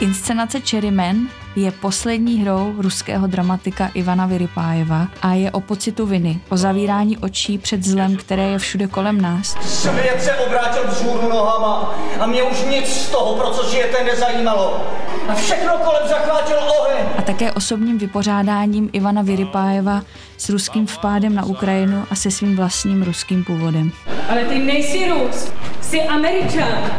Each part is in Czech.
Inscenace Cherry Man je poslední hrou ruského dramatika Ivana Vyrypájeva a je o pocitu viny, o zavírání očí před zlem, které je všude kolem nás. Svět se obrátil vzhůru nohama a mě už nic z toho, pro co žijete, nezajímalo. A všechno kolem zachvátil oheň. A také osobním vypořádáním Ivana Vyrypájeva s ruským vpádem na Ukrajinu a se svým vlastním ruským původem. Ale ty nejsi Rus, jsi Američan.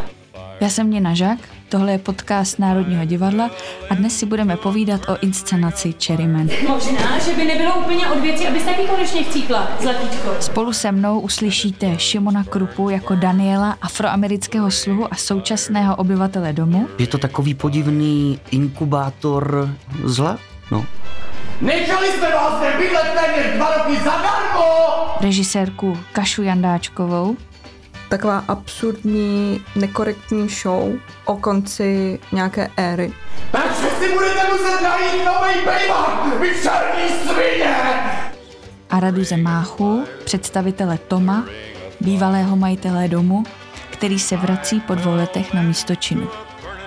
Já jsem Nina Žák, tohle je podcast Národního divadla a dnes si budeme povídat o inscenaci Cherryman. Možná, že by nebylo úplně od věci, abys taky konečně chcípla, zlatíčko. Spolu se mnou uslyšíte Šimona Krupu jako Daniela, afroamerického sluhu a současného obyvatele domu. Je to takový podivný inkubátor zla? No. Nechali jsme vás zde bydlet téměř dva roky zadarmo! Režisérku Kašu Jandáčkovou, taková absurdní, nekorektní show o konci nějaké éry. Takže si budete muset najít nový bejvák, vy svině! a Radu Zemáchu, představitele Toma, bývalého majitele domu, který se vrací po dvou letech na místo činu.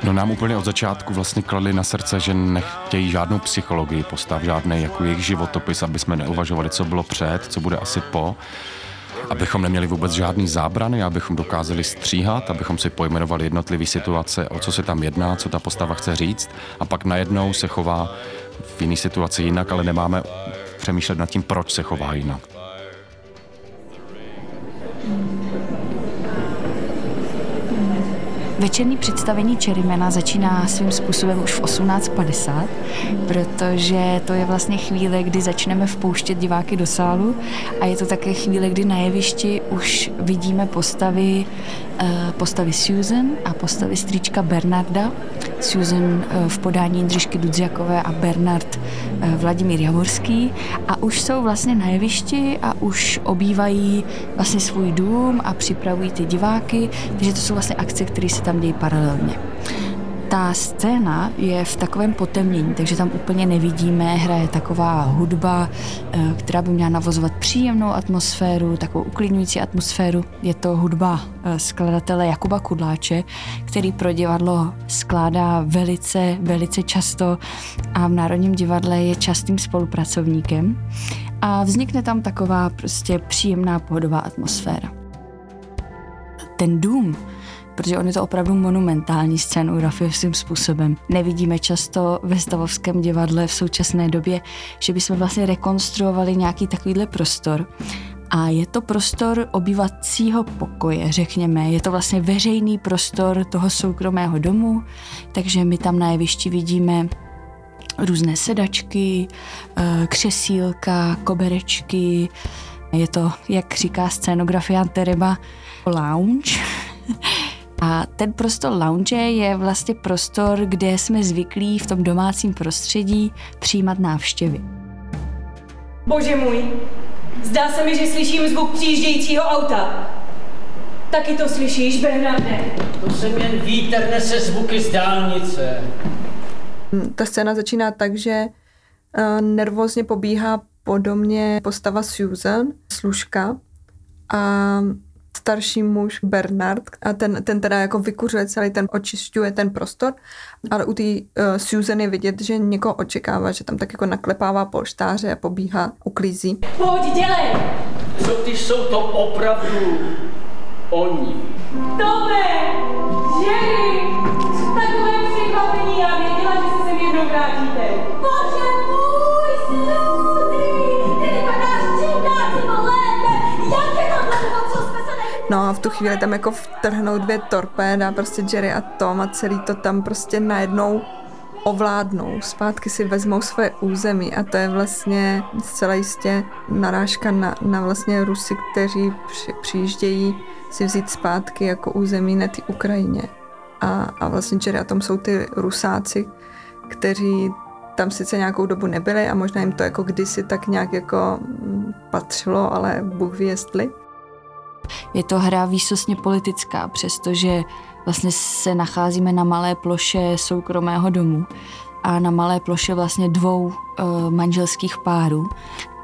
No nám úplně od začátku vlastně kladli na srdce, že nechtějí žádnou psychologii postav, žádný jako jejich životopis, aby jsme neuvažovali, co bylo před, co bude asi po abychom neměli vůbec žádný zábrany, abychom dokázali stříhat, abychom si pojmenovali jednotlivé situace, o co se tam jedná, co ta postava chce říct a pak najednou se chová v jiné situaci jinak, ale nemáme přemýšlet nad tím, proč se chová jinak. Večerní představení Cherrymana začíná svým způsobem už v 18.50, protože to je vlastně chvíle, kdy začneme vpouštět diváky do sálu a je to také chvíle, kdy na jevišti už vidíme postavy, eh, postavy Susan a postavy strýčka Bernarda. Susan eh, v podání Jindřišky Dudziakové a Bernard eh, Vladimír Javorský a už jsou vlastně na jevišti a už obývají vlastně svůj dům a připravují ty diváky, takže to jsou vlastně akce, které se tam dějí paralelně. Ta scéna je v takovém potemnění, takže tam úplně nevidíme, hraje taková hudba, eh, která by měla navozovat příjemnou atmosféru, takovou uklidňující atmosféru. Je to hudba eh, skladatele Jakuba Kudláče, který pro divadlo skládá velice, velice často a v Národním divadle je častým spolupracovníkem. A vznikne tam taková prostě příjemná pohodová atmosféra. Ten dům, protože on je to opravdu monumentální scénografie svým způsobem. Nevidíme často ve stavovském divadle v současné době, že bychom vlastně rekonstruovali nějaký takovýhle prostor. A je to prostor obyvacího pokoje, řekněme. Je to vlastně veřejný prostor toho soukromého domu, takže my tam na jevišti vidíme různé sedačky, eh, křesílka, koberečky. Je to, jak říká scénografia Tereba, lounge. A ten prostor lounge je vlastně prostor, kde jsme zvyklí v tom domácím prostředí přijímat návštěvy. Bože můj, zdá se mi, že slyším zvuk přijíždějícího auta. Taky to slyšíš, Bernarde? To jsem jen vítr nese zvuky z dálnice. Mm, Ta scéna začíná tak, že uh, nervózně pobíhá po domě postava Susan, služka, a starší muž Bernard a ten, ten teda jako vykuřuje celý ten, očišťuje ten prostor, ale u té uh, Susan je vidět, že někoho očekává, že tam tak jako naklepává polštáře a pobíhá, uklízí. Pojď, dělej! Co když jsou to opravdu oni? Tome! Jerry! No a v tu chvíli tam jako vtrhnou dvě torpéda, prostě Jerry a Tom a celý to tam prostě najednou ovládnou, zpátky si vezmou své území a to je vlastně zcela jistě narážka na, na vlastně Rusy, kteří při, přijíždějí si vzít zpátky jako území na té Ukrajině. A, a vlastně Jerry a Tom jsou ty Rusáci, kteří tam sice nějakou dobu nebyli a možná jim to jako kdysi tak nějak jako patřilo, ale Bůh ví jestli. Je to hra výsostně politická, přestože vlastně se nacházíme na malé ploše soukromého domu a na malé ploše vlastně dvou uh, manželských párů.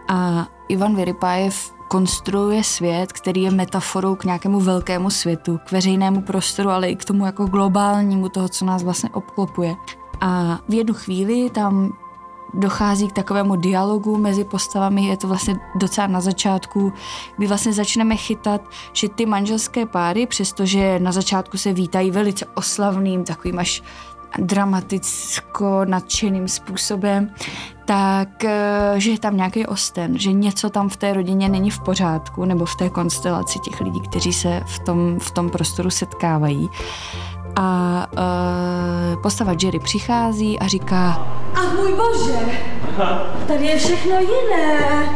A Ivan Vyrypájev konstruuje svět, který je metaforou k nějakému velkému světu, k veřejnému prostoru, ale i k tomu jako globálnímu toho, co nás vlastně obklopuje. A v jednu chvíli tam dochází k takovému dialogu mezi postavami, je to vlastně docela na začátku, kdy vlastně začneme chytat, že ty manželské páry, přestože na začátku se vítají velice oslavným, takovým až dramaticko nadšeným způsobem, tak eh, že je tam nějaký osten, že něco tam v té rodině není v pořádku, nebo v té konstelaci těch lidí, kteří se v tom, v tom prostoru setkávají. A uh, postava Jerry přichází a říká, Ach můj bože, tady je všechno jiné.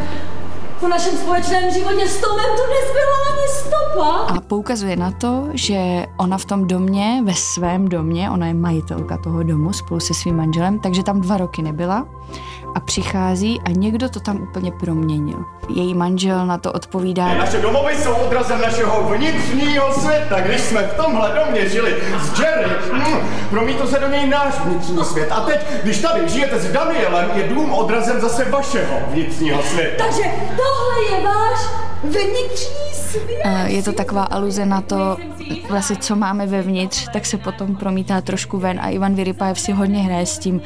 Po našem společném životě s Tomem tu nezbyla ani stopa. a poukazuje na to, že ona v tom domě, ve svém domě, ona je majitelka toho domu spolu se svým manželem, takže tam dva roky nebyla a přichází a někdo to tam úplně proměnil. Její manžel na to odpovídá, Naše domovy jsou odrazem našeho vnitřního světa. Když jsme v tomhle domě žili s Jerry, hm, promítl se do něj náš vnitřní svět. A teď, když tady žijete s Danielem, je dům odrazem zase vašeho vnitřního světa. Takže tohle je váš vnitřní svět. Eh, je to taková aluze na to, vlastně co máme vevnitř, tak se potom promítá trošku ven a Ivan Vyrypajev si hodně hraje s tím,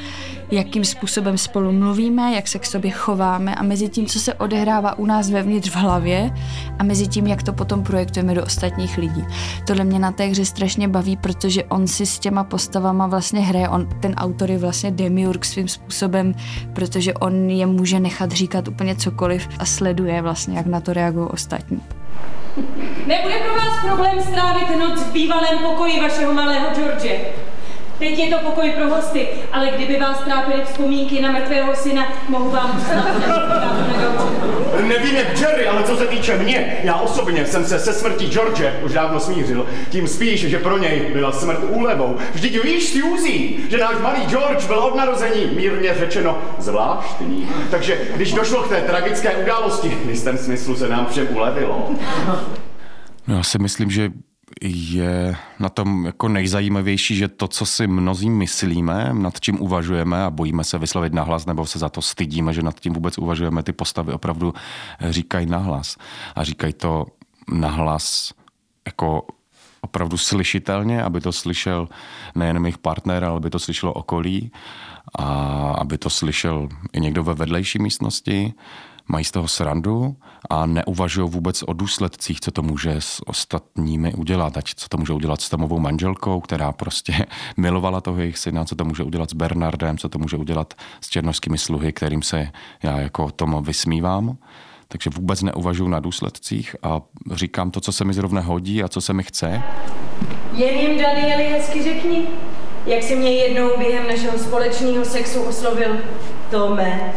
jakým způsobem spolu mluvíme, jak se k sobě chováme a mezi tím, co se odehrává u nás vevnitř v hlavě a mezi tím, jak to potom projektujeme do ostatních lidí. Tohle mě na té hře strašně baví, protože on si s těma postavama vlastně hraje, on, ten autor je vlastně demiurg svým způsobem, protože on je může nechat říkat úplně cokoliv a sleduje vlastně, jak na to reagují ostatní. Nebude pro vás problém strávit noc v bývalém pokoji vašeho malého George. Teď je to pokoj pro hosty, ale kdyby vás trápily vzpomínky na mrtvého syna, mohu vám snad. Nevím jak Jerry, ale co se týče mě, já osobně jsem se se smrtí George už dávno smířil. Tím spíš, že pro něj byla smrt úlevou. Vždyť víš, Suzy, že náš malý George byl od narození mírně řečeno zvláštní. Takže když došlo k té tragické události, v jistém smyslu se nám všem ulevilo. No, já si myslím, že je na tom jako nejzajímavější, že to, co si mnozí myslíme, nad čím uvažujeme a bojíme se vyslovit nahlas, nebo se za to stydíme, že nad tím vůbec uvažujeme, ty postavy opravdu říkají nahlas. A říkají to nahlas jako opravdu slyšitelně, aby to slyšel nejen jejich partner, ale aby to slyšelo okolí a aby to slyšel i někdo ve vedlejší místnosti mají z toho srandu a neuvažují vůbec o důsledcích, co to může s ostatními udělat, ať co to může udělat s Tomovou manželkou, která prostě milovala toho jejich syna, co to může udělat s Bernardem, co to může udělat s černovskými sluhy, kterým se já jako Tomo vysmívám. Takže vůbec neuvažuji na důsledcích a říkám to, co se mi zrovna hodí a co se mi chce. Jen jim, Danieli, hezky řekni, jak si mě jednou během našeho společného sexu oslovil Tome.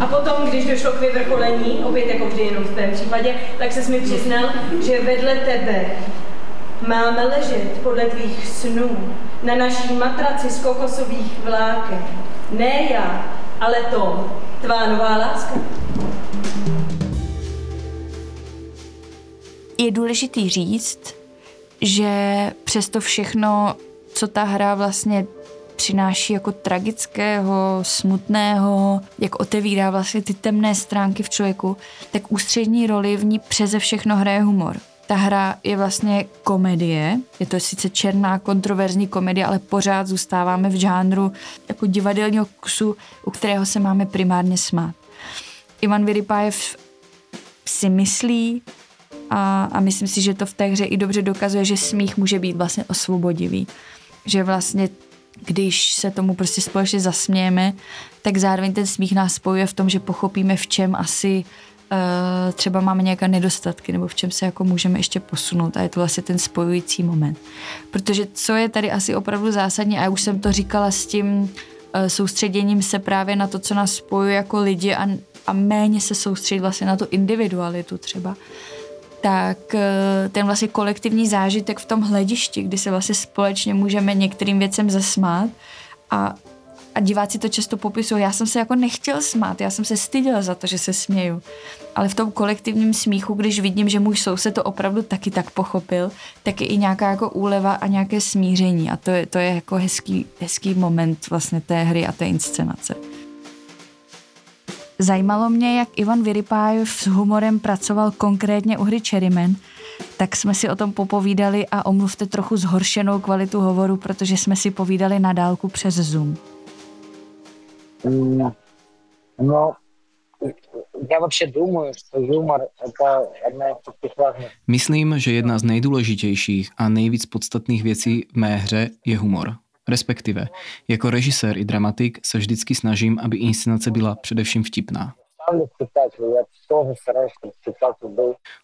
A potom, když došlo k vyvrcholení, opět jako vždy jenom v tvém případě, tak se mi přiznal, že vedle tebe máme ležet podle tvých snů na naší matraci z kokosových vláken. Ne já, ale Tom, tvá nová láska. Je důležitý říct, že přesto všechno, co ta hra vlastně přináší jako tragického, smutného, jak otevírá vlastně ty temné stránky v člověku, tak ústřední roli v ní přeze všechno hraje humor. Ta hra je vlastně komedie, je to sice černá, kontroverzní komedie, ale pořád zůstáváme v žánru jako divadelního kusu, u kterého se máme primárně smát. Ivan Vyrypajev si myslí, a, a myslím si, že to v té hře i dobře dokazuje, že smích může být vlastně osvobodivý. Že vlastně když se tomu prostě společně zasmějeme, tak zároveň ten smích nás spojuje v tom, že pochopíme, v čem asi uh, třeba máme nějaké nedostatky nebo v čem se jako můžeme ještě posunout a je to vlastně ten spojující moment. Protože co je tady asi opravdu zásadní, a já už jsem to říkala s tím uh, soustředěním se právě na to, co nás spojuje jako lidi a, a méně se soustředit vlastně na tu individualitu třeba, tak eh, ten vlastně kolektivní zážitek v tom hledišti, kdy se vlastně společně můžeme některým věcem zasmát a, a diváci to často popisují. Já jsem se jako nechtěl smát, já jsem se styděla za to, že se směju. Ale v tom kolektivním smíchu, když vidím, že můj soused to opravdu taky tak pochopil, tak je i nějaká jako úleva a nějaké smíření. A to je, to je jako hezký, hezký moment vlastně té hry a té inscenace. Zajímalo mě, jak Ivan Vyrypájev s humorem pracoval konkrétně u hry Cherryman, tak jsme si o tom popovídali a omluvte trochu zhoršenou kvalitu hovoru, protože jsme si povídali na dálku přes Zoom. М, Но я вообще думаю, что юмор — это одна из таких важных Myslím, že jedna z nejdůležitějších a nejvíc podstatných věcí v mé hře je humor. Respektive, jako režisér i dramatik se vždycky snažím, aby inscenace byla především vtipná.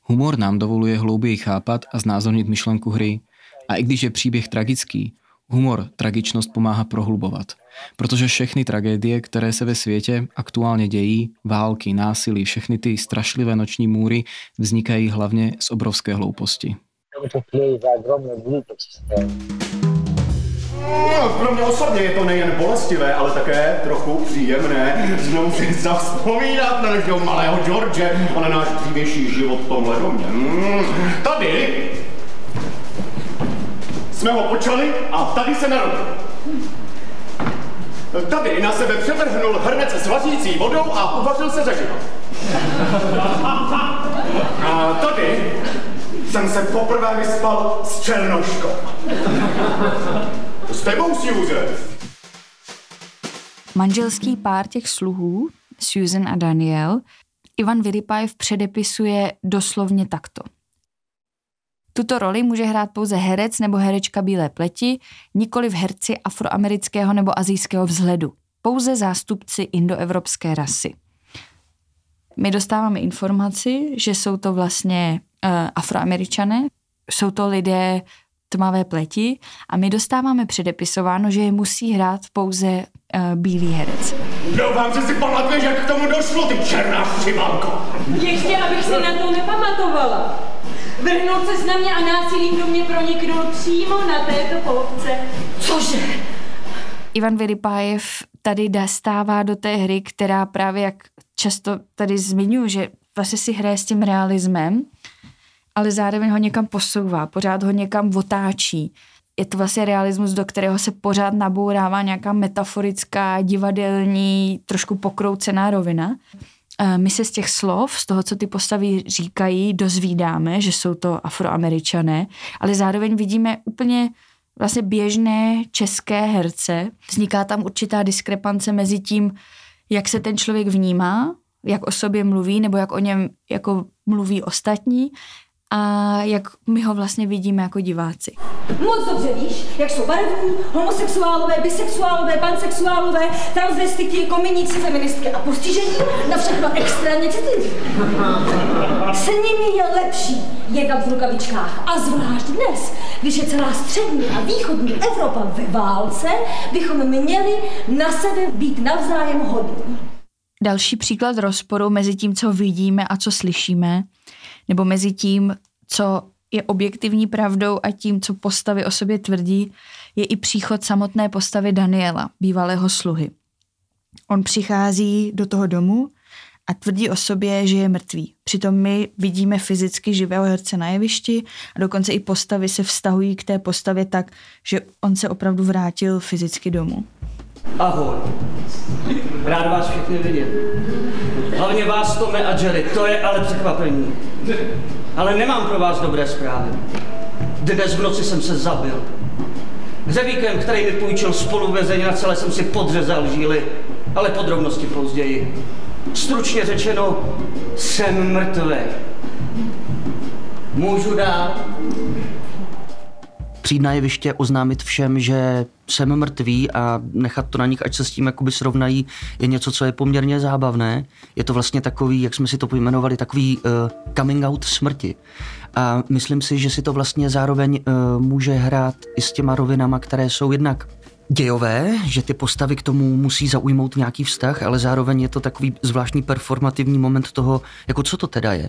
Humor nám dovoluje hlouběji chápat a znázornit myšlenku hry. A i když je příběh tragický, humor tragičnost pomáhá prohlubovat. Protože všechny tragédie, které se ve světě aktuálně dějí, války, násilí, všechny ty strašlivé noční můry vznikají hlavně z obrovské hlouposti. No, pro mě osobně je to nejen bolestivé, ale také trochu příjemné znovu si zavzpomínat na našeho malého George a na náš dřívější život v tomhle domě. Mm, tady jsme ho počali a tady se narodil. Tady na sebe převrhnul hrnec s vařící vodou a uvařil se zaživa. A tady jsem se poprvé vyspal s černoškou. S tebou, Susan. Manželský pár těch sluhů, Susan a Daniel, Ivan Vyrypajev předepisuje doslovně takto. Tuto roli může hrát pouze herec nebo herečka bílé pleti, nikoli v herci afroamerického nebo azijského vzhledu. Pouze zástupci indoevropské rasy. My dostáváme informaci, že jsou to vlastně uh, afroameričané, jsou to lidé tmavé pleti a my dostáváme předepisováno, že je musí hrát pouze uh, bílý herec. Doufám, že si pamatuješ, jak k tomu došlo, ty černá šibalko. Ještě abych si na to nepamatovala. Vrhnul se na mě a násilím do mě proniknul přímo na této polovce. Cože? Ivan Vyrypájev tady dostává do té hry, která právě jak často tady zmiňuji, že vlastně si hraje s tím realismem, ale zároveň ho někam posouvá, pořád ho někam otáčí. Je to vlastně realismus, do kterého se pořád nabourává nějaká metaforická, divadelní, trošku pokroucená rovina. Eh, My se z těch slov, z toho, co ty postavy říkají, dozvídáme, že jsou to afroameričané, ale zároveň vidíme úplně vlastně běžné české herce. Vzniká tam určitá diskrepance mezi tím, jak se ten člověk vnímá, jak o sobě mluví, nebo jak o něm jako mluví ostatní a jak my ho vlastně vidíme jako diváci. Moc dobře víš, jak jsou barevní, homosexuálové, bisexuálové, pansexuálové, transvestiti, kominíci, feministky a postižení na všechno extrémně citliví. S nimi je lepší jednat v rukavičkách a zvlášť dnes, když je celá střední a východní Evropa ve válce, bychom měli na sebe být navzájem hodní. Další příklad rozporu mezi tím, co vidíme a co slyšíme, nebo mezi tím, co je objektivní pravdou a tím, co postavy o sobě tvrdí, je i příchod samotné postavy Daniela, bývalého sluhy. On přichází do toho domu a tvrdí o sobě, že je mrtvý. Přitom my vidíme fyzicky živého herce na jevišti a dokonce i postavy se vztahují k té postavě tak, že on se opravdu vrátil fyzicky domů. Ahoj. Rád vás všechny vidět. Hlavně vás, Tome a Jerry, to je ale překvapení. Ale nemám pro vás dobré zprávy. Dnes v noci jsem se zabil. Hřevíkem, který mi půjčil spoluvězeň, na celé jsem si podřezal žíly, ale podrobnosti později. Stručně řečeno, jsem mrtvý. Můžu dál? Přijít na jeviště, oznámit všem, že jsem mrtvý a nechat to na nich, ať se s tím jakoby srovnají, je něco, co je poměrně zábavné. Je to vlastně takový, jak jsme si to pojmenovali, takový uh, coming out smrti. A myslím si, že si to vlastně zároveň uh, může hrát i s těma rovinama, které jsou jednak dějové, že ty postavy k tomu musí zaujmout nějaký vztah, ale zároveň je to takový zvláštní performativní moment toho, jako co to teda je.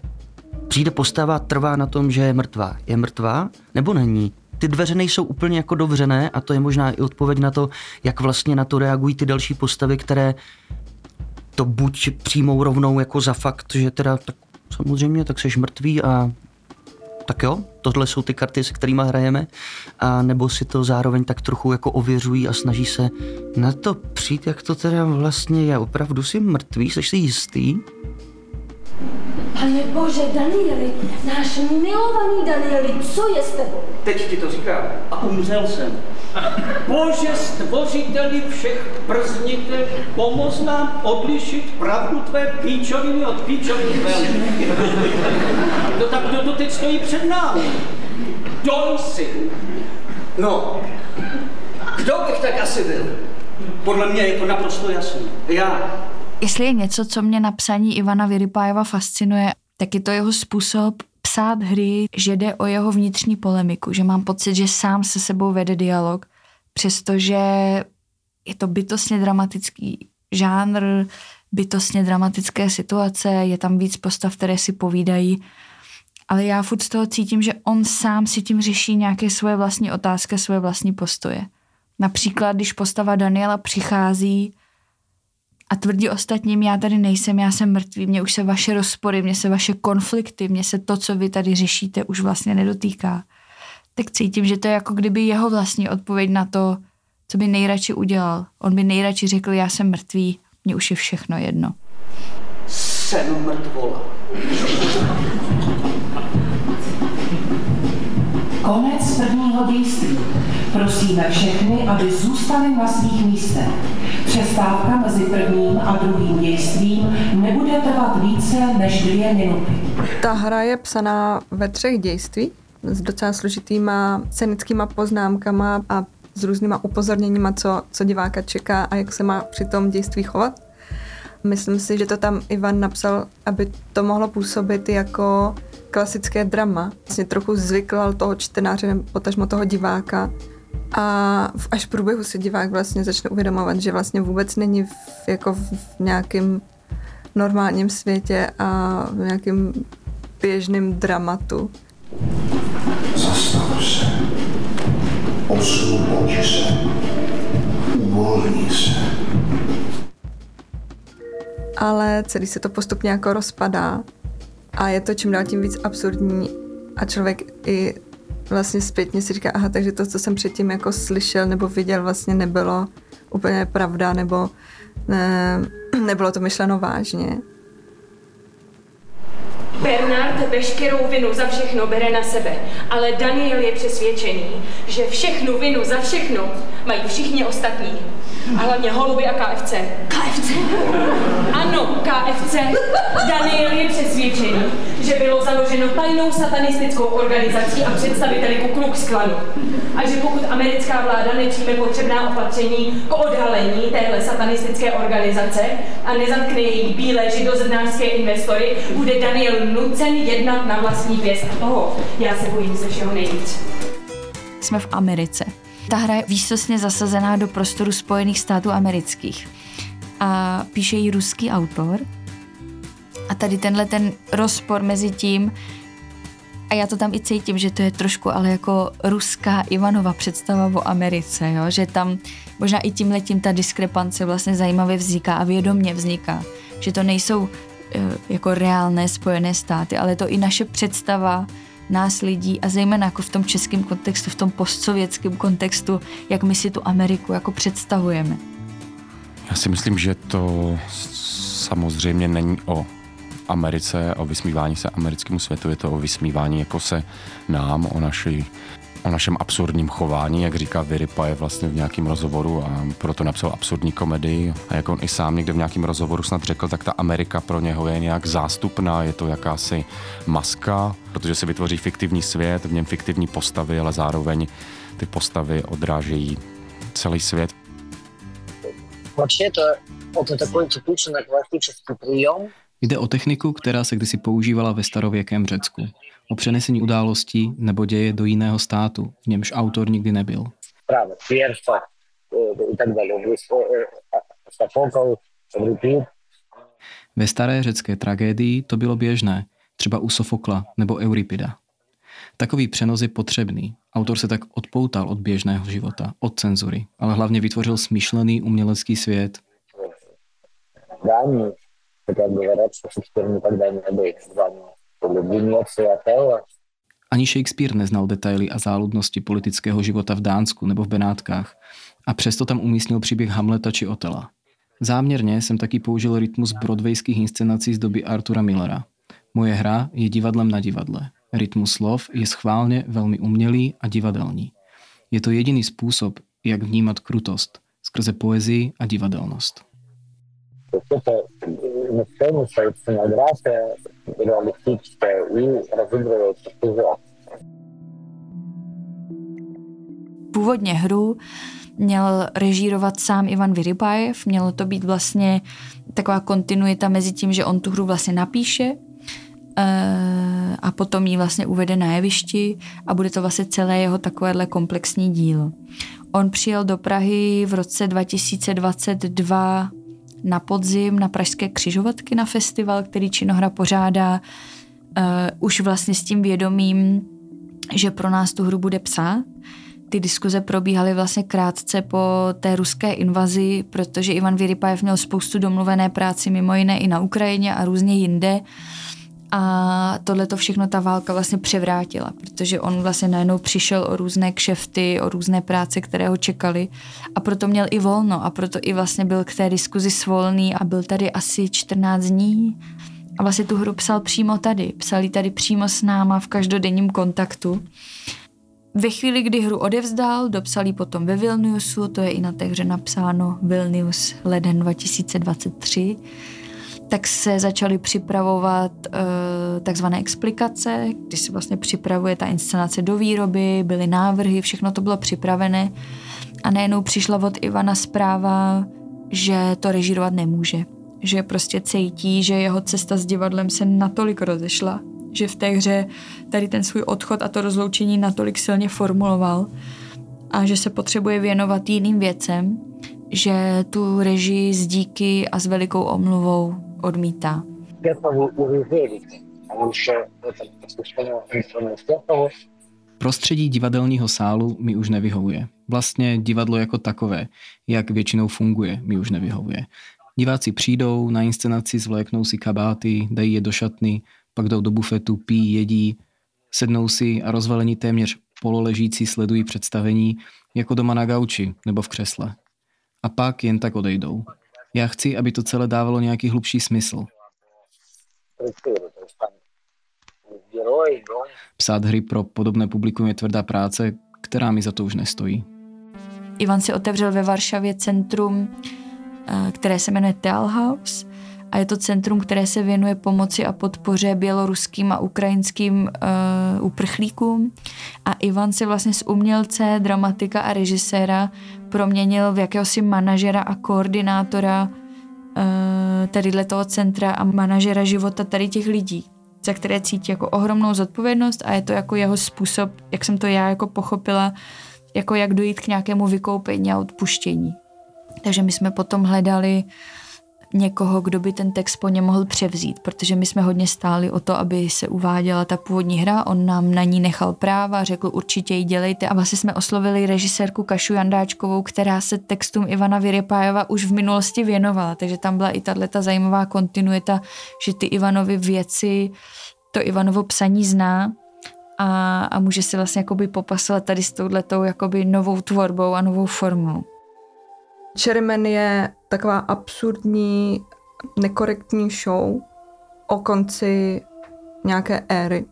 Přijde postava, trvá na tom, že je mrtvá. Je mrtvá nebo není? Ty dveře nejsou úplně jako dovřené a to je možná i odpověď na to, jak vlastně na to reagují ty další postavy, které to buď přijmou rovnou jako za fakt, že teda tak samozřejmě, tak seš mrtvý a tak jo, tohle jsou ty karty, se kterými hrajeme, a nebo si to zároveň tak trochu jako ověřují a snaží se na to přijít, jak to teda vlastně je. Opravdu si mrtvý, jsi si jistý? Pane Bože, Danieli, náš milovaný Danieli, co je s tebou? Teď ti to říkám. A umřel jsem. Bože, stvořiteli všech prznitech, pomoz nám odlišit pravdu tvé píčoviny od píčoviny tvé. No tak kdo to teď stojí před námi? Kdo jsi? No, kdo bych tak asi byl? Podle mě je to naprosto jasný. Já. Jestli je něco, co mě na psaní Ivana Vyrypájeva fascinuje, tak je to jeho způsob psát hry, že jde o jeho vnitřní polemiku, že mám pocit, že sám se sebou vede dialog, přestože je to bytostně dramatický žánr, bytostně dramatické situace, je tam víc postav, které si povídají, ale já furt z toho cítím, že on sám si tím řeší nějaké svoje vlastní otázky, svoje vlastní postoje. Například, když postava Daniela přichází a tvrdí ostatním, já tady nejsem, já jsem mrtvý, mě už se vaše rozpory, mě se vaše konflikty, mě se to, co vy tady řešíte, už vlastně nedotýká. Tak cítím, že to je jako kdyby jeho vlastní odpověď na to, co by nejradši udělal. On by nejradši řekl, já jsem mrtvý, mně už je všechno jedno. Jsem mrtvola. Konec prvního dějství. Prosíme všechny, aby zůstali na svých místech. Přestávka mezi prvním a druhým dějstvím nebude trvat více než dvě minuty. Ta hra je psaná ve třech dějství s docela složitýma scénickýma poznámkama a s různýma upozorněníma, co, co diváka čeká a jak se má při tom dějství chovat. Myslím si, že to tam Ivan napsal, aby to mohlo působit jako klasické drama. Vlastně trochu zvyklal toho čtenáře nebo potažmo toho diváka. A v, až v průběhu si divák vlastně začne uvědomovat, že vlastně vůbec není v, jako v, v nějakém normálním světě a v nějakém běžném dramatu. Zastav se. Osvobodí se. Uvolní se. Ale celý se to postupně jako rozpadá a je to čím dál tím víc absurdní a člověk i vlastně zpětně si říká, aha, takže to, co jsem předtím jako slyšel nebo viděl, vlastně nebylo úplně pravda, nebo ne, nebylo to myšleno vážně. Bernard veškerou vinu za všechno bere na sebe, ale Daniel je přesvědčený, že všechnu vinu za všechno mají všichni ostatní. A hlavně holuby a KFC. KFC? Ano, KFC. Daniel je přesvědčený, že bylo založeno tajnou satanistickou organizací a představiteli Ku Klux Klanu. A že pokud americká vláda nepřijme potřebná opatření k odhalení téhle satanistické organizace a nezatkne její bílé židozednářské investory, bude Daniel nucen jednat na vlastní pěst. A toho já se bojím ze všeho nejvíc. Jsme v Americe. Ta hra je výsostně zasazená do prostoru Spojených států amerických. A píše ji ruský autor. A tady tenhle ten rozpor mezi tím, a já to tam i cítím, že to je trošku ale jako ruská Ivanova představa o Americe, jo? že tam možná i tím letím ta diskrepance vlastně zajímavě vzniká a vědomně vzniká, že to nejsou eh, jako reálné spojené státy, ale to i naše představa nás lidí a zejména jako v tom českém kontextu, v tom postsovětském kontextu, jak my si tu Ameriku jako představujeme. Já si myslím, že to samozřejmě není o Americe, o vysmívání se americkému světu, je to o vysmívání jako se nám, o naší o našem absurdním chování, jak říká Vyrypa je vlastně v nějakém rozhovoru a proto napsal absurdní komedii. A jak on i sám někde v nějakém rozhovoru snad řekl, tak ta Amerika pro něho je nějak zástupná, je to jakási maska, protože se vytvoří fiktivní svět, v něm fiktivní postavy, ale zároveň ty postavy odrážejí celý svět. Вообще это, это такой типичный классический прием, Jde o techniku, která se kdysi používala ve starověkém Řecku. O přenesení událostí nebo děje do jiného státu, v němž autor nikdy nebyl. Право, перса э, и так далее. То есть, э, э, Софокл, Еврипид. Ve staré řecké tragédii to bylo běžné, třeba u Sofokla nebo Euripida. Takový přenos je potřebný. Autor se tak odpoutal od běžného života, od cenzury, ale hlavně vytvořil smyšlený umělecký svět. Дании, хотя говорят, что Шекспир никогда не был Ani Shakespeare neznal detaily a záludnosti politického života v Dánsku nebo v Benátkách a přesto tam umístnil příběh Hamleta či Otela. Záměrně jsem taky použil rytmus broadwayských inscenací z doby Artura Millera. Moje hra je divadlem na divadle. Rytmus slov je schválně velmi umělý a divadelní. Je to jediný způsob, jak vnímat krutost skrze poezii a divadelnost. To, to, to, на сцене стоит сценография реалистическая и разыгрывается сюжет. Původně hru měl režírovat sám Ivan Vyrybajev, mělo to být vlastně taková kontinuita mezi tím, že on tu hru vlastně napíše eh, a potom ji vlastně uvede na jevišti a bude to vlastně celé jeho takovéhle komplexní dílo. On přijel do Prahy v roce 2022 na podzim na Pražské křižovatky na festival, který Činohra pořádá uh, už vlastně s tím vědomím, že pro nás tu hru bude psát. Ty diskuze probíhaly vlastně krátce po té ruské invazi, protože Ivan Vyrypajev měl spoustu domluvené práci mimo jiné i na Ukrajině a různě jinde. A tohle to všechno ta válka vlastně převrátila, protože on vlastně najednou přišel o různé kšefty, o různé práce, které ho čekali a proto měl i volno a proto i vlastně byl k té diskuzi svolný a byl tady asi 14 dní a vlastně tu hru psal přímo tady. Psal tady přímo s náma v každodenním kontaktu. Ve chvíli, kdy hru odevzdal, dopsal ji potom ve Vilniusu, to je i na té hře napsáno Vilnius leden 2023, tak se začaly připravovat uh, takzvané explikace, kdy se vlastně připravuje ta inscenace do výroby, byly návrhy, všechno to bylo připravené a najednou přišla od Ivana zpráva, že to režírovat nemůže. Že prostě cítí, že jeho cesta s divadlem se natolik rozešla, že v té hře tady ten svůj odchod a to rozloučení natolik silně formuloval a že se potřebuje věnovat jiným věcem, že tu režii s díky a s velikou omluvou odmítá. Prostředí divadelního sálu mi už nevyhovuje. Vlastně divadlo jako takové, jak většinou funguje, mi už nevyhovuje. Diváci přijdou, na inscenaci zvléknou si kabáty, dají je do šatny, pak jdou do bufetu, pí, jedí, sednou si a rozvalení téměř pololežící sledují představení jako doma na gauči nebo v křesle. A pak jen tak odejdou. Já chci, aby to celé dávalo nějaký hlubší smysl. Psát hry pro podobné publikum je tvrdá práce, která mi za to už nestojí. Ivan si otevřel ve Varšavě centrum, eh, které se jmenuje House a je to centrum, které se věnuje pomoci a podpoře běloruským a ukrajinským uh, uprchlíkům. A Ivan si vlastně z umělce, dramatika a režiséra proměnil v jakéhosi manažera a koordinátora uh, tadyhle toho centra a manažera života tady těch lidí za které cítí jako ohromnou zodpovědnost a je to jako jeho způsob, jak jsem to já jako pochopila, jako jak dojít k nějakému vykoupení a odpuštění. Takže my jsme potom hledali někoho, kdo by ten text po něm mohl převzít, protože my jsme hodně stáli o to, aby se uváděla ta původní hra, on nám na ní nechal práva, řekl určitě ji dělejte. A vlastně jsme oslovili režisérku Kašu Jandáčkovou, která se textům Ivana Vyrypájova už v minulosti věnovala, takže tam byla i tato zajímavá kontinuita, že ty Ivanovy věci, to Ivanovo psaní zná a, a může si vlastně jakoby popasovat tady s touhletou jakoby novou tvorbou a novou formou. Cherryman je taková absurdní, nekorektní show o konci nějaké éry.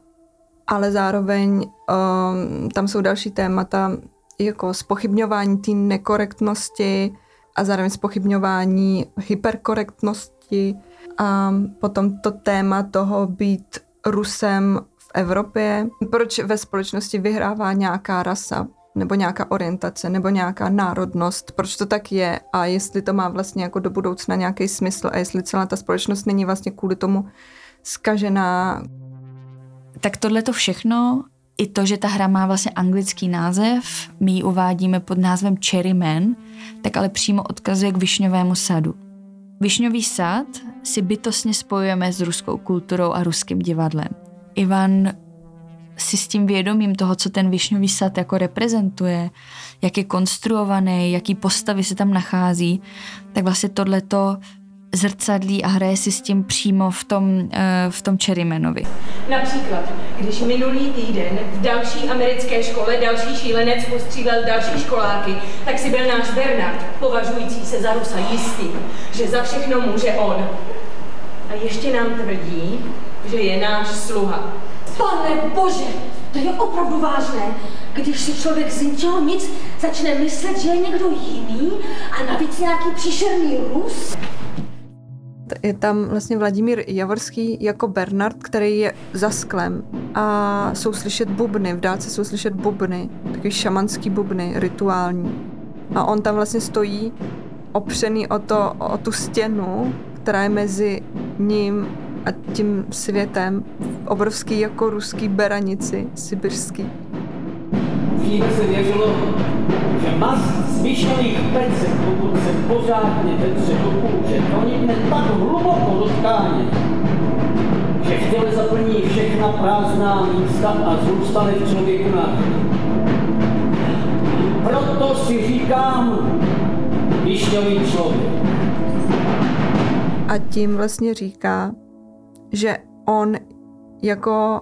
Ale zároveň um, tam jsou další témata, jako spochybňování té nekorektnosti a zároveň spochybňování hyperkorektnosti a potom to téma toho být Rusem v Evropě. Proč ve společnosti vyhrává nějaká rasa? Nebo nějaká orientace, nebo nějaká národnost, proč to tak je a jestli to má vlastně jako do budoucna nějaký smysl a jestli celá ta společnost není vlastně kvůli tomu skažená. Tak tohle to všechno, i to, že ta hra má vlastně anglický název, my ji uvádíme pod názvem Cherry Man, tak ale přímo odkazuje k Višňovému sadu. Višňový sad si bytostně spojujeme s ruskou kulturou a ruským divadlem. Ivan si s tím vědomím toho, co ten višňový sad jako reprezentuje, jak je konstruovaný, jaký postavy se tam nachází, tak vlastně tohleto zrcadlí a hraje si s tím přímo v tom, eh, v tom Cherrymanovi. Například, když minulý týden v další americké škole další šílenec postřílel další školáky, tak si byl náš Bernard, považující se za Rusa, jistý, že za všechno může on. A ještě nám tvrdí, že je náš sluha. Pane bože, to je opravdu vážné. Když si člověk z ničeho nic začne myslet, že je někdo jiný a navíc nějaký příšerný Rus. Je tam vlastně Vladimír Javorský jako Bernard, který je za sklem a jsou slyšet bubny, v dálce jsou slyšet bubny, takový šamanský bubny, rituální. A on tam vlastně stojí opřený o, to, o tu stěnu, která je mezi ním a tím světem, obrovský jako ruský beranici, sibirský. Dříve se věřilo, že mast z myšlených pecek, pokud se pořádně vetře do kůže, pronikne tak hluboko do tkáně, že v těle zaplní všechna prázdná místa a zůstane v člověku nádherný. Proto si říkám, višňový člověk. A tím vlastně říká, že on jako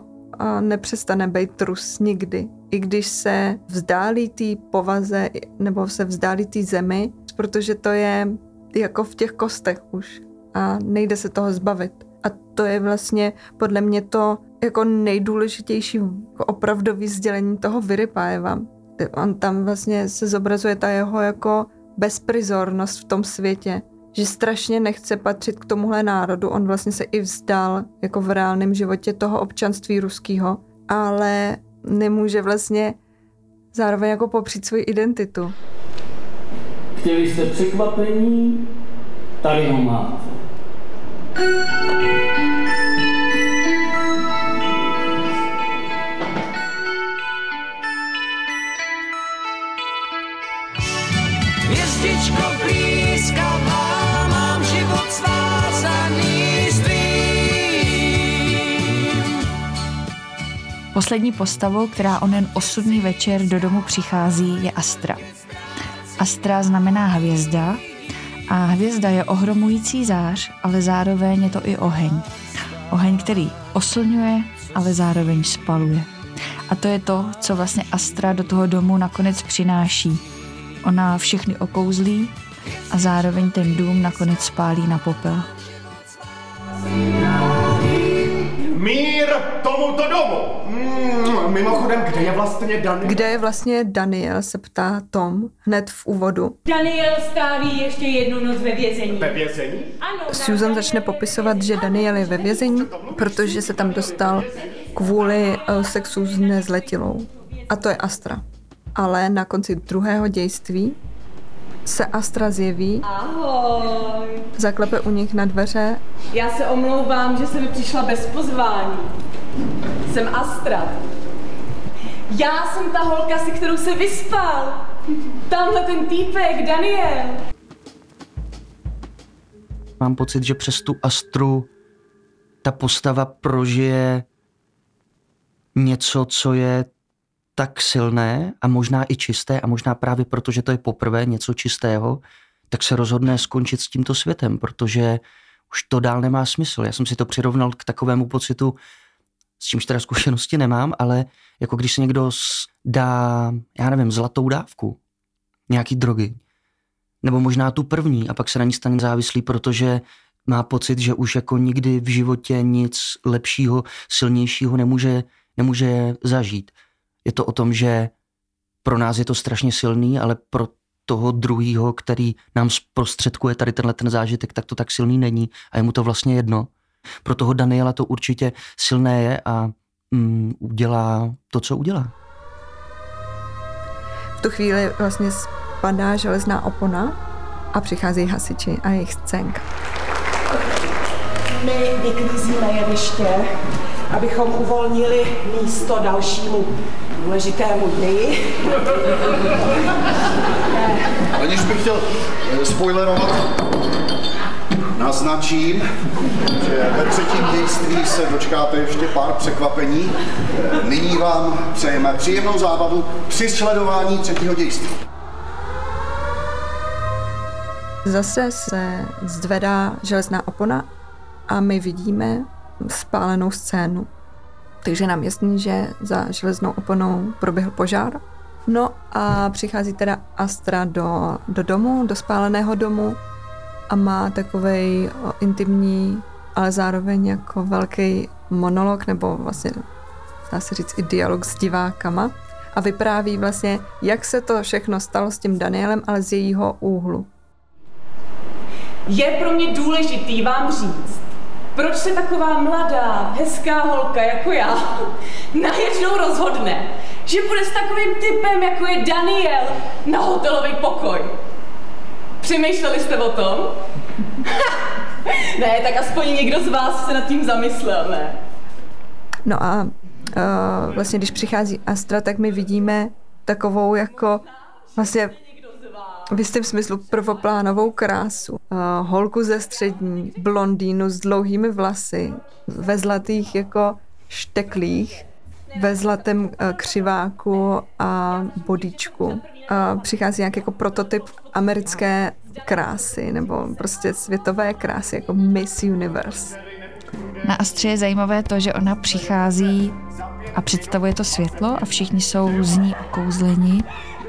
nepřestane být Rus nikdy. I když se vzdálí té povaze nebo se vzdálí té zemi, protože to je jako v těch kostech už a nejde se toho zbavit. A to je vlastně podle mě to jako nejdůležitější opravdový sdělení toho Vyrypájeva. On tam vlastně se zobrazuje ta jeho jako bezprizornost v tom světě, že strašně nechce patřit k tomuhle národu. On vlastně se i vzdal jako v reálném životě toho občanství ruského, ale nemůže vlastně zároveň jako popřít svoji identitu. Chtěli jste překvapení? Tady ho máte. Hvězdičko blízkavá, Poslední postavou, která onen osudný večer do domu přichází, je Astra. Astra znamená hvězda a hvězda je ohromující zář, ale zároveň je to i oheň. Oheň, který oslňuje, ale zároveň spaluje. A to je to, co vlastně Astra do toho domu nakonec přináší. Ona všechny okouzlí a zároveň ten dům nakonec spálí na popel. Mír tomuto domu! Mm, mimochodem, kde je vlastně Daniel? Kde je vlastně Daniel, se ptá Tom hned v úvodu. Daniel stáví ještě jednu noc ve vězení. Ve vězení? Ano, Susan začne popisovat, že Daniel je ve vězení, protože se tam dostal kvůli eh, sexu s nezletilou. A to je Astra. Ale na konci druhého dějství se Astra zjeví, Ahoj. zaklepe u nich na dveře Já se omlouvám, že jsem přišla bez pozvání. Jsem Astra. Já jsem ta holka, se kterou se vyspal. Tamhle ten týpek, Daniel. Mám pocit, že přes tu Astru ta postava prožije něco, co je tak silné a možná i čisté a možná právě proto, že to je poprvé něco čistého, tak se rozhodne skončit s tímto světem, protože už to dál nemá smysl. Já jsem si to přirovnal k takovému pocitu, s čímž teda zkušenosti nemám, ale jako když se někdo dá, já nevím, zlatou dávku, nějaký drogy, nebo možná tu první a pak se na ní stane závislý, protože má pocit, že už jako nikdy v životě nic lepšího, silnějšího nemůže, nemůže zažít. Je to o tom, že pro nás je to strašně silný, ale pro toho druhého, který nám zprostředkuje tady tenhle ten zážitek, tak to tak silný není a je mu to vlastně jedno. Pro toho Daniela to určitě silné je a mm, udělá to, co udělá. V tu chvíli vlastně spadá železná opona a přicházejí hasiči a jejich scénka. My vyklízíme jeviště, abychom uvolnili místo dalšímu důležitému ději. Aniž bych chtěl eh, spoilerovat, naznačím, že ve třetím dějství se dočkáte ještě pár překvapení. Nyní vám přejeme příjemnou zábavu při sledování třetího dějství. Zase se zvedá železná opona a my vidíme spálenou scénu. Takže nám jasný, že za železnou oponou proběhl požár. No a přichází teda Astra do, do domu, do spáleného domu a má takový intimní, ale zároveň jako velký monolog, nebo vlastně dá se říct i dialog s divákama a vypráví vlastně, jak se to všechno stalo s tím Danielem, ale z jejího úhlu. Je pro mě důležitý vám říct, proč se taková mladá, hezká holka jako já najednou rozhodne, že bude s takovým typem, jako je Daniel, na hotelový pokoj. Přemýšleli jste o tom? ne, tak aspoň někdo z vás se nad tím zamyslel, ne? No a uh, vlastně, když přichází Astra, tak my vidíme takovou jako vlastně v jistém smyslu prvoplánovou krásu. Uh, holku ze střední, blondýnu s dlouhými vlasy, ve zlatých jako šteklích, ve zlatém uh, křiváku a bodíčku. Uh, přichází nějaký jako prototyp americké krásy, nebo prostě světové krásy, jako Miss Universe. Na Astře je zajímavé to, že ona přichází a představuje to světlo a všichni jsou z ní okouzleni,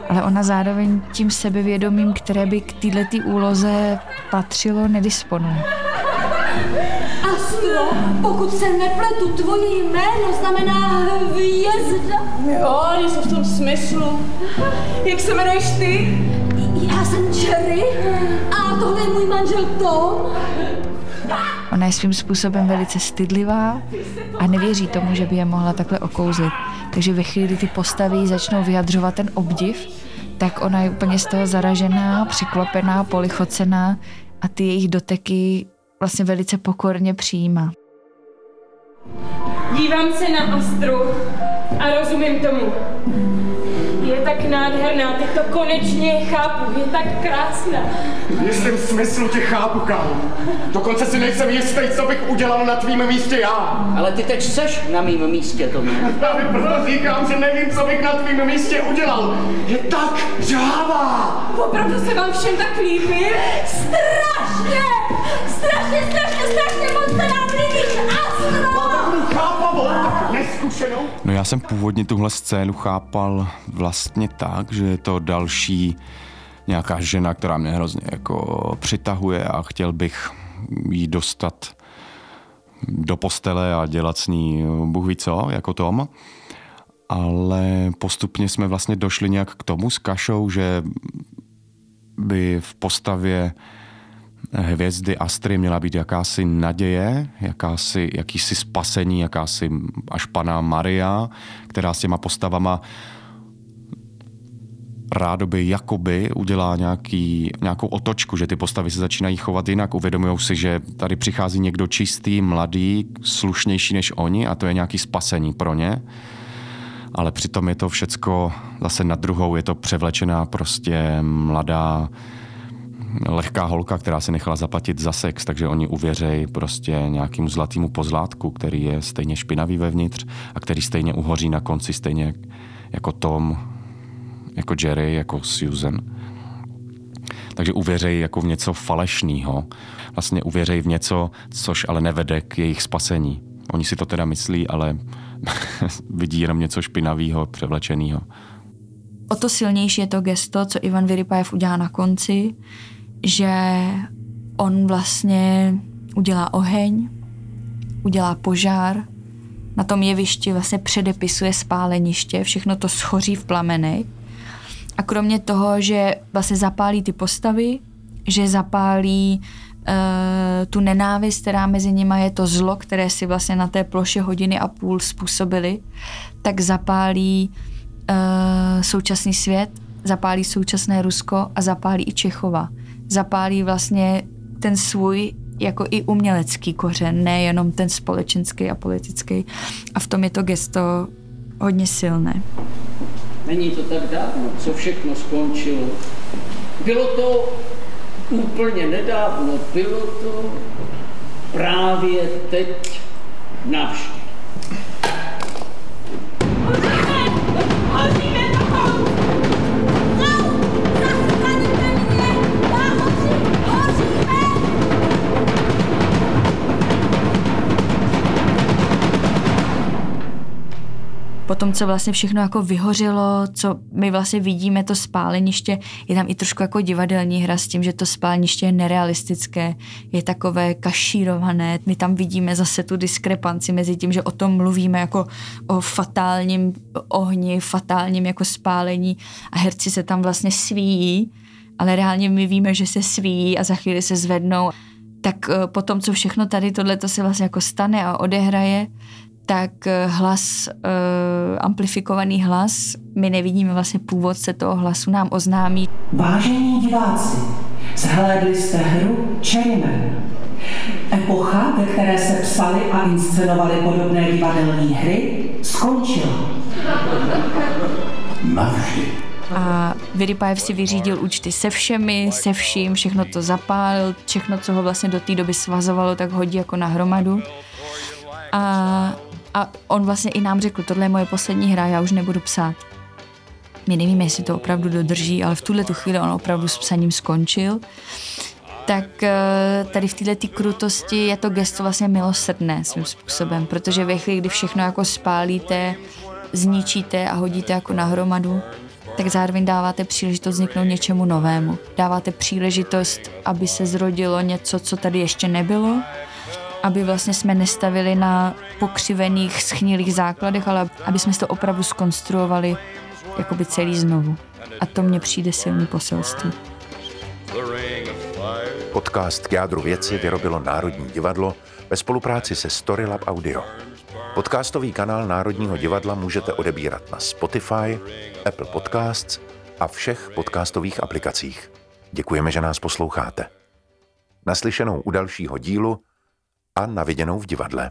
ale ona zároveň tím sebevědomím, které by k této úloze patřilo, nedisponuje. Astro, pokud se nepletu, tvoje jméno znamená hvězda. Jo, něco v tom smyslu. Jak se jmenuješ ty? Já jsem Jerry a tohle je můj manžel Tom. Ona je svým způsobem velice stydlivá a nevěří tomu, že by je mohla takhle okouzlit. Takže ve chvíli, kdy ty postavy začnou vyjadřovat ten obdiv, tak ona je úplně z toho zaražená, překvapená, polichocená a ty jejich doteky vlastně velice pokorně přijímá. Dívám se na Astru a rozumím tomu. Je tak nádherná, teď to konečně chápu, je tak krásná. V jistém smyslu tě chápu, kámo. Dokonce si nejsem jistý, co bych udělal na tvým místě já. Ale ty teď seš na mým místě, Tomi. Právě proto říkám, že nevím, co bych na tvým místě udělal. Je tak žává. Opravdu se vám všem tak líbí? Strašně! Strašně, strašně, strašně moc se nám líbíš, Astro! Chápavou, neskušenou. No já jsem původně tuhle scénu chápal vlastně tak, že je to další nějaká žena, která mě hrozně jako přitahuje a chtěl bych jí dostat do postele a dělat s ní Bůh ví co, jako Tom. Ale postupně jsme vlastně došli nějak k tomu s Kašou, že by v postavě hvězdy Astry měla být jakási naděje, jakási, jakýsi spasení, jakási až pana Maria, která s těma postavama rádoby jakoby udělá nějaký, nějakou otočku, že ty postavy se začínají chovat jinak, uvědomují si, že tady přichází někdo čistý, mladý, slušnější než oni a to je nějaký spasení pro ně. Ale přitom je to všecko zase na druhou, je to převlečená prostě mladá lehká holka, která se nechala zaplatit za sex, takže oni uvěřejí prostě nějakému zlatému pozlátku, který je stejně špinavý vevnitř a který stejně uhoří na konci, stejně jako Tom, jako Jerry, jako Susan. Takže uvěřejí jako v něco falešného. Vlastně uvěřejí v něco, což ale nevede k jejich spasení. Oni si to teda myslí, ale vidí jenom něco špinavého, převlečeného. O to silnější je to gesto, co Ivan Vyrypajev udělá na konci, že on vlastně udělá oheň, udělá požár, na tom jevišti vlastně předepisuje spáleniště, všechno to schoří v plamenech. A kromě toho, že vlastně zapálí ty postavy, že zapálí uh, tu nenávist, která mezi nimi je to zlo, které si vlastně na té ploše hodiny a půl způsobili, tak zapálí uh, současný svět, zapálí současné Rusko a zapálí i Čechova zapálí vlastně ten svůj jako i umělecký kořen, nejenom ten společenský a politický. A v tom je to gesto hodně silné. Není to tak dávno, co všechno skončilo. Bylo to úplně nedávno, bylo to právě teď navždy. Potom, co vlastně všechno jako vyhořelo, co my vlastně vidíme, to spáleniště, je tam i trošku jako divadelní hra s tím, že to spáleniště je nerealistické, je takové kašírované, my tam vidíme zase tu diskrepanci mezi tím, že o tom mluvíme jako o fatálním ohni, fatálním jako spálení a herci se tam vlastně svíjí, ale reálně my víme, že se svíjí a za chvíli se zvednou. Tak eh, potom, co všechno tady tohle se vlastně jako stane a odehraje, tak eh, hlas, uh, amplifikovaný hlas, my nevidíme vlastně původce toho hlasu, nám oznámí. Vážení diváci, zhlédli jste hru Cherryman. Epocha, ve které se psaly a inscenovaly podobné divadelní hry, skončila. Navždy. A Vyrypajev si vyřídil účty se všemi, se vším, všechno to zapálil, všechno, co ho vlastně do té doby svazovalo, tak hodí jako na hromadu. A, a on vlastně i nám řekl, tohle je moje poslední hra, já už nebudu psát. My nevíme, jestli to opravdu dodrží, ale v tuhle tu chvíli on opravdu s psaním skončil. Tak eh, tady v této krutosti je to gesto vlastně milosrdné svým způsobem, protože ve chvíli, kdy všechno jako spálíte, zničíte a hodíte jako na hromadu, tak zároveň dáváte příležitost vzniknout něčemu novému. Dáváte příležitost, aby se zrodilo něco, co tady ještě nebylo, aby vlastně jsme nestavili na pokřivených, schnilých základech, ale aby jsme to opravdu skonstruovali jakoby celý znovu. A to mně přijde silný poselství. Podcast k jádru věci vyrobilo Národní divadlo ve spolupráci se Storylab Audio. Podcastový kanál Národního divadla můžete odebírat na Spotify, Apple Podcasts a všech podcastových aplikacích. Děkujeme, že nás posloucháte. Naslyšenou u dalšího dílu a naviděnou v divadle.